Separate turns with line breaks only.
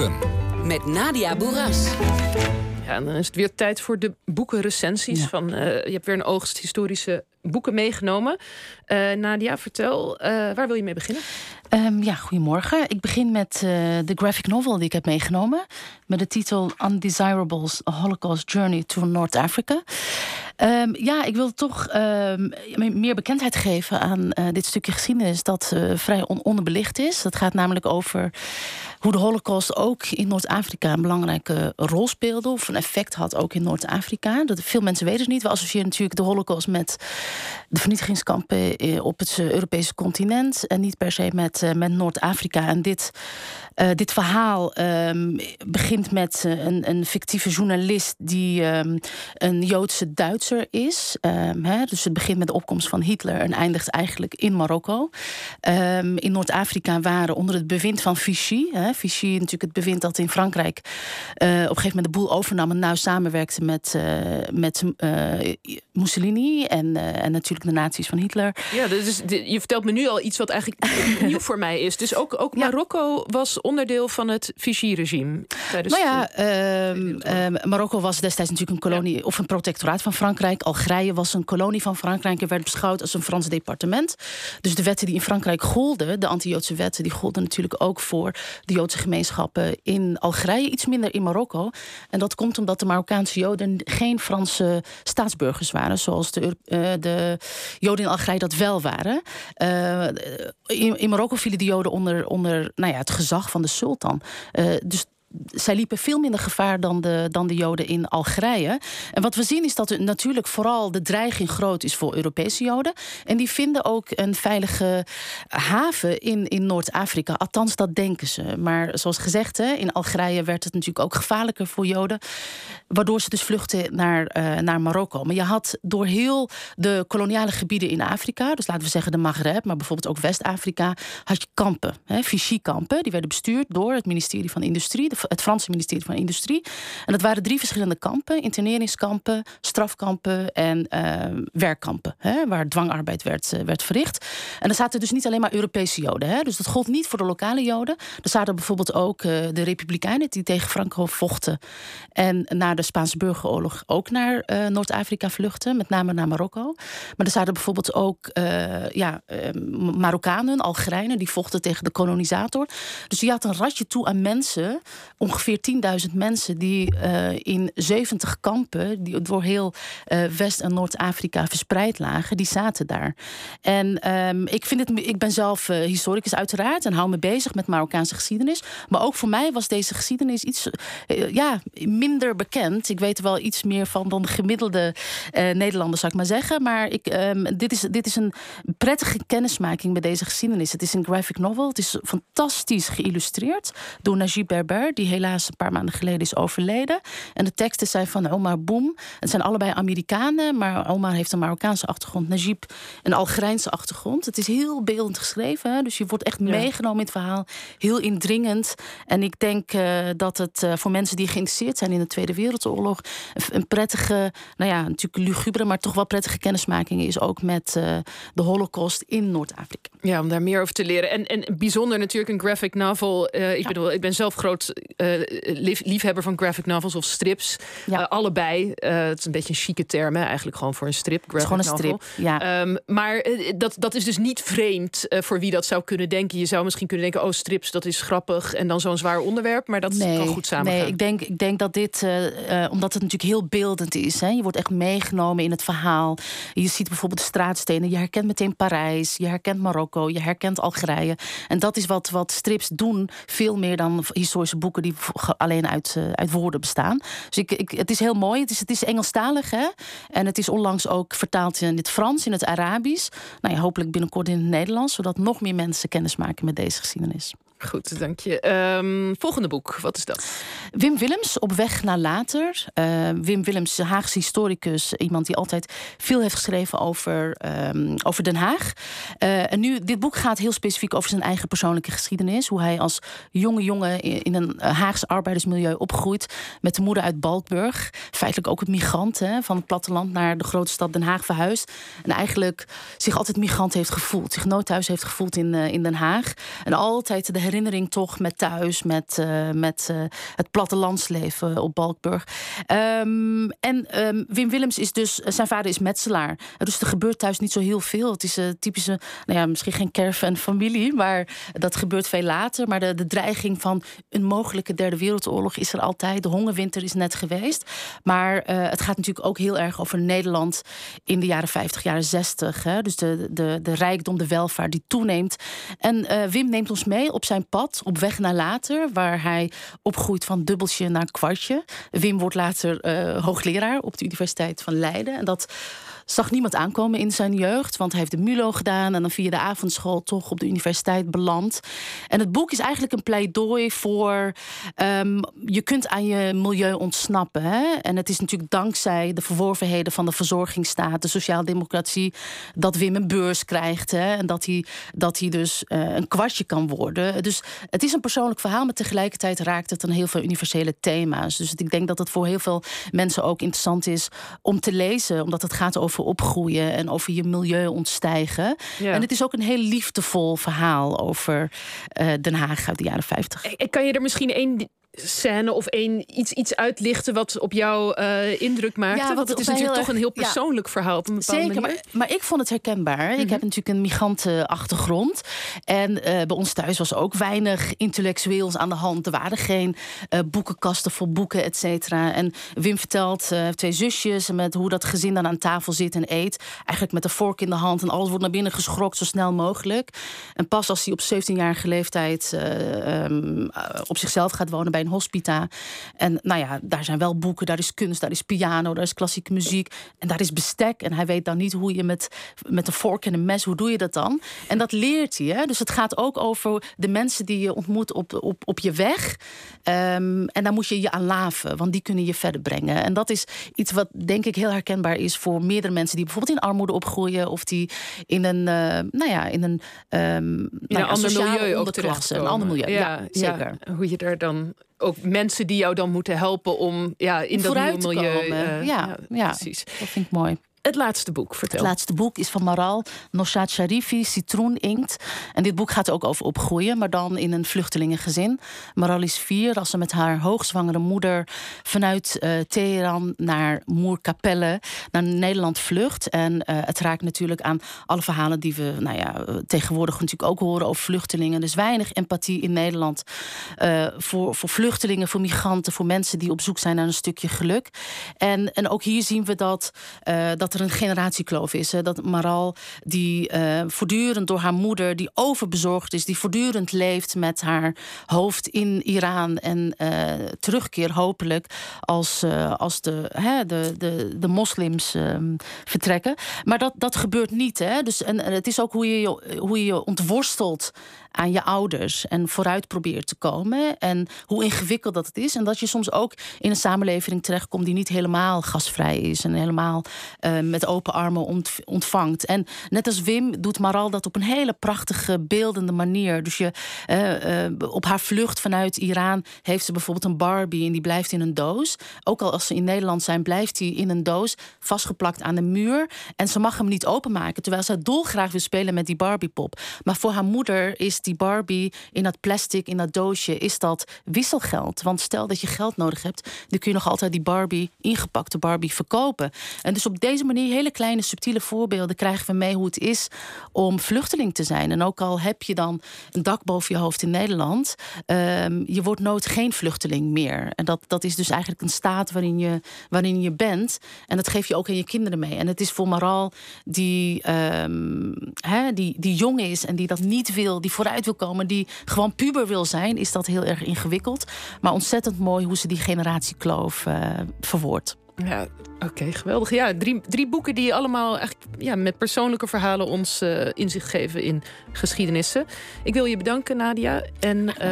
boeken.
Met Nadia Boeras.
Ja, en dan is het weer tijd voor de boekenrecensies. Van, eh, je hebt weer een oogst historische boeken meegenomen. Uh, Nadia, vertel, uh, waar wil je mee beginnen?
Um, ja, goedemorgen. Ik begin met de graphic novel die ik heb meegenomen. Met de titel Undesirables: A Holocaust Journey to North Africa. Um, ja, ik wil toch um, meer bekendheid geven aan dit stukje geschiedenis dat vrij on onderbelicht is. Dat gaat namelijk over hoe de Holocaust ook in Noord-Afrika een belangrijke rol speelde. Of een effect had ook in Noord-Afrika. Veel mensen weten het niet. We associëren natuurlijk de Holocaust met de vernietigingskampen eh, op het eh, Europese continent. En niet per se met, eh, met Noord-Afrika. En dit, dit verhaal um, begint met een, een fictieve journalist die um, een Joodse Duitser is. Um, hè, dus het begint met de opkomst van Hitler en eindigt eigenlijk in Marokko. in Noord-Afrika waren onder het bewind van Vichy. Hè, Vichy natuurlijk het bewind dat in Frankrijk uh, op een gegeven moment de boel overnam en nauw samenwerkte met, uh, met uh, Mussolini en, en natuurlijk de nazi's van Hitler.
Ja, dus je vertelt me nu al iets wat eigenlijk nieuw voor mij is. Dus ook, ook Marokko was onderdeel van het Vichy-regime.
Nou ja, uh, Marokko was destijds natuurlijk een kolonie ja. of een protectoraat van Frankrijk. Algerije was een kolonie van Frankrijk en werd beschouwd als een Frans departement. Dus de wetten die in Frankrijk golden, de anti-Joodse wetten, die golden natuurlijk ook voor de Joodse gemeenschappen in Algerije, iets minder in Marokko. En dat komt omdat de Marokkaanse Joden geen Franse staatsburgers waren, zoals de, uh, de Joden in Algerije dat wel waren. Uh, in, Marokko vielen de Joden onder, onder nou ja, het gezag van de sultan. Uh, dus zij liepen veel minder gevaar dan de, dan de Joden in Algerije. En wat we zien is dat natuurlijk vooral de dreiging groot is voor Europese Joden. En die vinden ook een veilige haven in, in Noord-Afrika. Althans, dat denken ze. Maar zoals gezegd, hè, in Algerije werd het natuurlijk ook gevaarlijker voor Joden. Waardoor ze dus vluchten naar, uh, naar Marokko. Maar je had door heel de koloniale gebieden in Afrika, dus laten we zeggen de Maghreb, maar bijvoorbeeld ook West-Afrika, had je kampen, Vichy-kampen. Die werden bestuurd door het ministerie van Industrie, de het Franse ministerie van Industrie. En dat waren drie verschillende kampen: interneringskampen, strafkampen en uh, werkkampen, hè, waar dwangarbeid werd, uh, werd verricht. En er zaten dus niet alleen maar Europese Joden. Hè, dus dat gold niet voor de lokale Joden. Er zaten bijvoorbeeld ook uh, de Republikeinen die tegen Franco vochten en na de Spaanse burgeroorlog ook naar Noord-Afrika vluchten, met name naar Marokko. Maar er zaten bijvoorbeeld ook ja, Marokkanen, Algerijnen, die vochten tegen de kolonisator. Dus je had een ratje toe aan mensen ongeveer 10.000 mensen die uh, in 70 kampen, die door heel uh, West- en Noord-Afrika verspreid lagen, die zaten daar. En um, ik, vind het, ik ben zelf uh, historicus uiteraard en hou me bezig met Marokkaanse geschiedenis. Maar ook voor mij was deze geschiedenis iets ja, minder bekend. Ik weet er wel iets meer van dan de gemiddelde Nederlander, zou ik maar zeggen. Maar ik, um, dit, is, dit is een prettige kennismaking met deze geschiedenis. Het is een graphic novel. Het is fantastisch geïllustreerd door Najib Berber, die helaas een paar maanden geleden is overleden. En de teksten zijn van Omar Boom. Het zijn allebei Amerikanen, maar Omar heeft een Marokkaanse achtergrond. Najib een Algerijnse achtergrond. Het is heel beeldend geschreven, dus je wordt echt meegenomen in het verhaal. Heel indringend. En ik denk uh, dat het uh, voor mensen die geïnteresseerd zijn in de Tweede Wereldoorlog... een prettige, nou ja, natuurlijk lugubere, maar toch wel prettige kennismaking is ook met uh, de Holocaust in Noord-Afrika.
Ja, om daar meer over te leren. En, en bijzonder natuurlijk een graphic novel. ik ja. bedoel, ik ben zelf groot lief, liefhebber van graphic novels of strips. Ja. Uh, allebei. Uh, het is een beetje een chique term, hè? eigenlijk gewoon voor een strip.
Graphic gewoon een
novel.
strip. Ja.
Um, maar dat, dat is dus niet vreemd voor wie dat zou kunnen denken. Je zou misschien kunnen denken: oh, strips, dat is grappig. En dan zo'n zwaar onderwerp. Maar dat
nee,
kan goed samen.
Nee, ik denk, ik denk dat dit, omdat het natuurlijk heel beeldend is. Hè? Je wordt echt meegenomen in het verhaal. Je ziet bijvoorbeeld de straatstenen. Je herkent meteen Parijs. Je herkent Marokko. Je herkent Algerije. En dat is wat, wat strips doen. Veel meer dan historische boeken die alleen uit, uh, uit woorden bestaan. Dus ik, ik, het is heel mooi. Het is, het is Engelstalig, hè? En het is onlangs ook vertaald in het Frans, in het Arabisch. Nou ja, hopelijk binnenkort in het Nederlands, zodat nog meer mensen kennis maken met deze geschiedenis.
Goed, dank je. Um, volgende boek, wat is dat?
Wim Willems, Op weg naar later. Uh, Wim Willems, Haagse historicus. Iemand die altijd veel heeft geschreven over, um, over Den Haag. Uh, en nu, dit boek gaat heel specifiek over zijn eigen persoonlijke geschiedenis. Hoe hij als jonge jongen in, een Haagse arbeidersmilieu opgroeit. Met de moeder uit Balkburg. Feitelijk ook een migrant hè, van het platteland naar de grote stad Den Haag verhuisd. En eigenlijk zich altijd migrant heeft gevoeld. Zich nooit thuis heeft gevoeld in, uh, in Den Haag. En altijd de herinnering toch met thuis, met, uh, met uh, het plattelandsleven op Balkburg. Um, en um, Wim Willems is dus, zijn vader is metselaar. Dus er gebeurt thuis niet zo heel veel. Het is een typische, nou ja, misschien geen caravan familie, maar dat gebeurt veel later. Maar de, de dreiging van een mogelijke derde wereldoorlog is er altijd. De hongerwinter is net geweest. Maar het gaat natuurlijk ook heel erg over Nederland in de jaren 50, jaren 60. Hè? Dus de, de, de rijkdom, de welvaart die toeneemt. En Wim neemt ons mee op zijn pad, op weg naar later, waar hij opgroeit van dubbeltje naar kwartje. Wim wordt later uh, hoogleraar op de Universiteit van Leiden. En dat zag niemand aankomen in zijn jeugd. Want hij heeft de MULO gedaan en dan via de avondschool toch op de universiteit beland. En het boek is eigenlijk een pleidooi voor. Um, je kunt aan je milieu ontsnappen. Hè? En het is natuurlijk dankzij de verworvenheden van de verzorgingsstaat, de sociaaldemocratie, dat Wim een beurs krijgt. Hè? En dat hij, dat hij dus uh, een kwartje kan worden. Dus het is een persoonlijk verhaal, maar tegelijkertijd raakt het aan heel veel universele thema's. Dus ik denk dat het voor heel veel mensen ook interessant is om te lezen, omdat het gaat over opgroeien en over je milieu ontstijgen. Ja. En het is ook een heel liefdevol verhaal over uh, Den Haag uit de jaren 50.
Ik kan je er misschien één scène of één iets, iets uitlichten wat op jou uh, indruk maakte? Ja, want het is natuurlijk toch een heel persoonlijk ja, verhaal op een bepaalde
Zeker,
manier.
Maar, maar ik vond het herkenbaar. Mm -hmm. Ik mhm. heb natuurlijk een migrantenachtergrond. En uh, bij ons thuis was ook weinig intellectueels aan de hand. Er waren geen uh, boekenkasten vol boeken, et cetera. En Wim vertelt, twee zusjes... en met hoe dat gezin dan aan tafel zit en eet. Eigenlijk met de vork in de hand en alles wordt naar binnen geschrokt... zo snel mogelijk. En pas als hij op 17-jarige leeftijd um, op zichzelf gaat wonen... bij een hospita. En nou ja, daar zijn wel boeken, daar is kunst, daar is piano, daar is klassieke muziek. En daar is bestek. En hij weet dan niet hoe je met, met een vork en een mes, hoe doe je dat dan? En dat leert hij. Hè? Dus het gaat ook over de mensen die je ontmoet op, op, op je weg. Um, en daar moet je je aan laven, want die kunnen je verder brengen. En dat is iets wat denk ik heel herkenbaar is voor meerdere mensen die bijvoorbeeld in armoede opgroeien of die in een, uh, nou ja, in een, um,
in nou
een
ander milieu ook terechtkomen.
Een ander milieu, ja, ja zeker.
Ja, hoe je daar dan ook mensen die jou dan moeten helpen om ja, in dat nieuwe milieu.
Uh, ja, ja, precies. Dat vind ik mooi.
Het laatste boek, vertel.
Het laatste boek is van Maral, Noshat Sharifi, Citroen Inkt. En dit boek gaat ook over opgroeien, maar dan in een vluchtelingengezin. Maral is vier als ze met haar hoogzwangere moeder vanuit uh, Teheran naar Moerkapelle naar Nederland vlucht. En uh, het raakt natuurlijk aan alle verhalen die we nou ja, tegenwoordig natuurlijk ook horen over vluchtelingen. Dus weinig empathie in Nederland uh, voor, voor vluchtelingen, voor migranten, voor mensen die op zoek zijn naar een stukje geluk. En, en ook hier zien we dat, dat dat er een generatiekloof is. Hè? Dat Maral, die uh, voortdurend door haar moeder, die overbezorgd is, die voortdurend leeft met haar hoofd in Iran en uh, terugkeer hopelijk als, uh, als de, hè, de, de, de moslims ehm, vertrekken. Maar dat, dat gebeurt niet. Hè? Dus, en, het is ook hoe je, hoe je je ontworstelt aan je ouders en vooruit probeert te komen. En hoe ingewikkeld dat het is. En dat je soms ook in een samenleving terechtkomt die niet helemaal gasvrij is en helemaal met open armen ontvangt. En net als Wim doet Maral dat op een hele prachtige, beeldende manier. Dus je, uh, uh, op haar vlucht vanuit Iran heeft ze bijvoorbeeld een Barbie en die blijft in een doos. Ook al als ze in Nederland zijn, blijft die in een doos vastgeplakt aan de muur. En ze mag hem niet openmaken, terwijl ze dolgraag wil spelen met die Barbiepop. Maar voor haar moeder is die Barbie in dat plastic, in dat doosje, is dat wisselgeld. Want stel dat je geld nodig hebt, dan kun je nog altijd die Barbie, ingepakte Barbie, verkopen. En dus op deze manier, hele kleine, subtiele voorbeelden, krijgen we mee hoe het is om vluchteling te zijn. En ook al heb je dan een dak boven je hoofd in Nederland, um, je wordt nooit geen vluchteling meer. En dat, dat is dus eigenlijk een staat waarin je, waarin je bent. En dat geef je ook aan je kinderen mee. En het is voor Maral, die, hè, die, die jong is en die dat niet wil, die vooruit uit wil komen, die gewoon puber wil zijn, is dat heel erg ingewikkeld. Maar ontzettend mooi hoe ze die generatiekloof uh, verwoordt.
Ja, oké, geweldig. Ja, drie, drie boeken die allemaal eigenlijk ja, met persoonlijke verhalen ons uh, inzicht geven in geschiedenissen. Ik wil je bedanken, Nadia. En uh,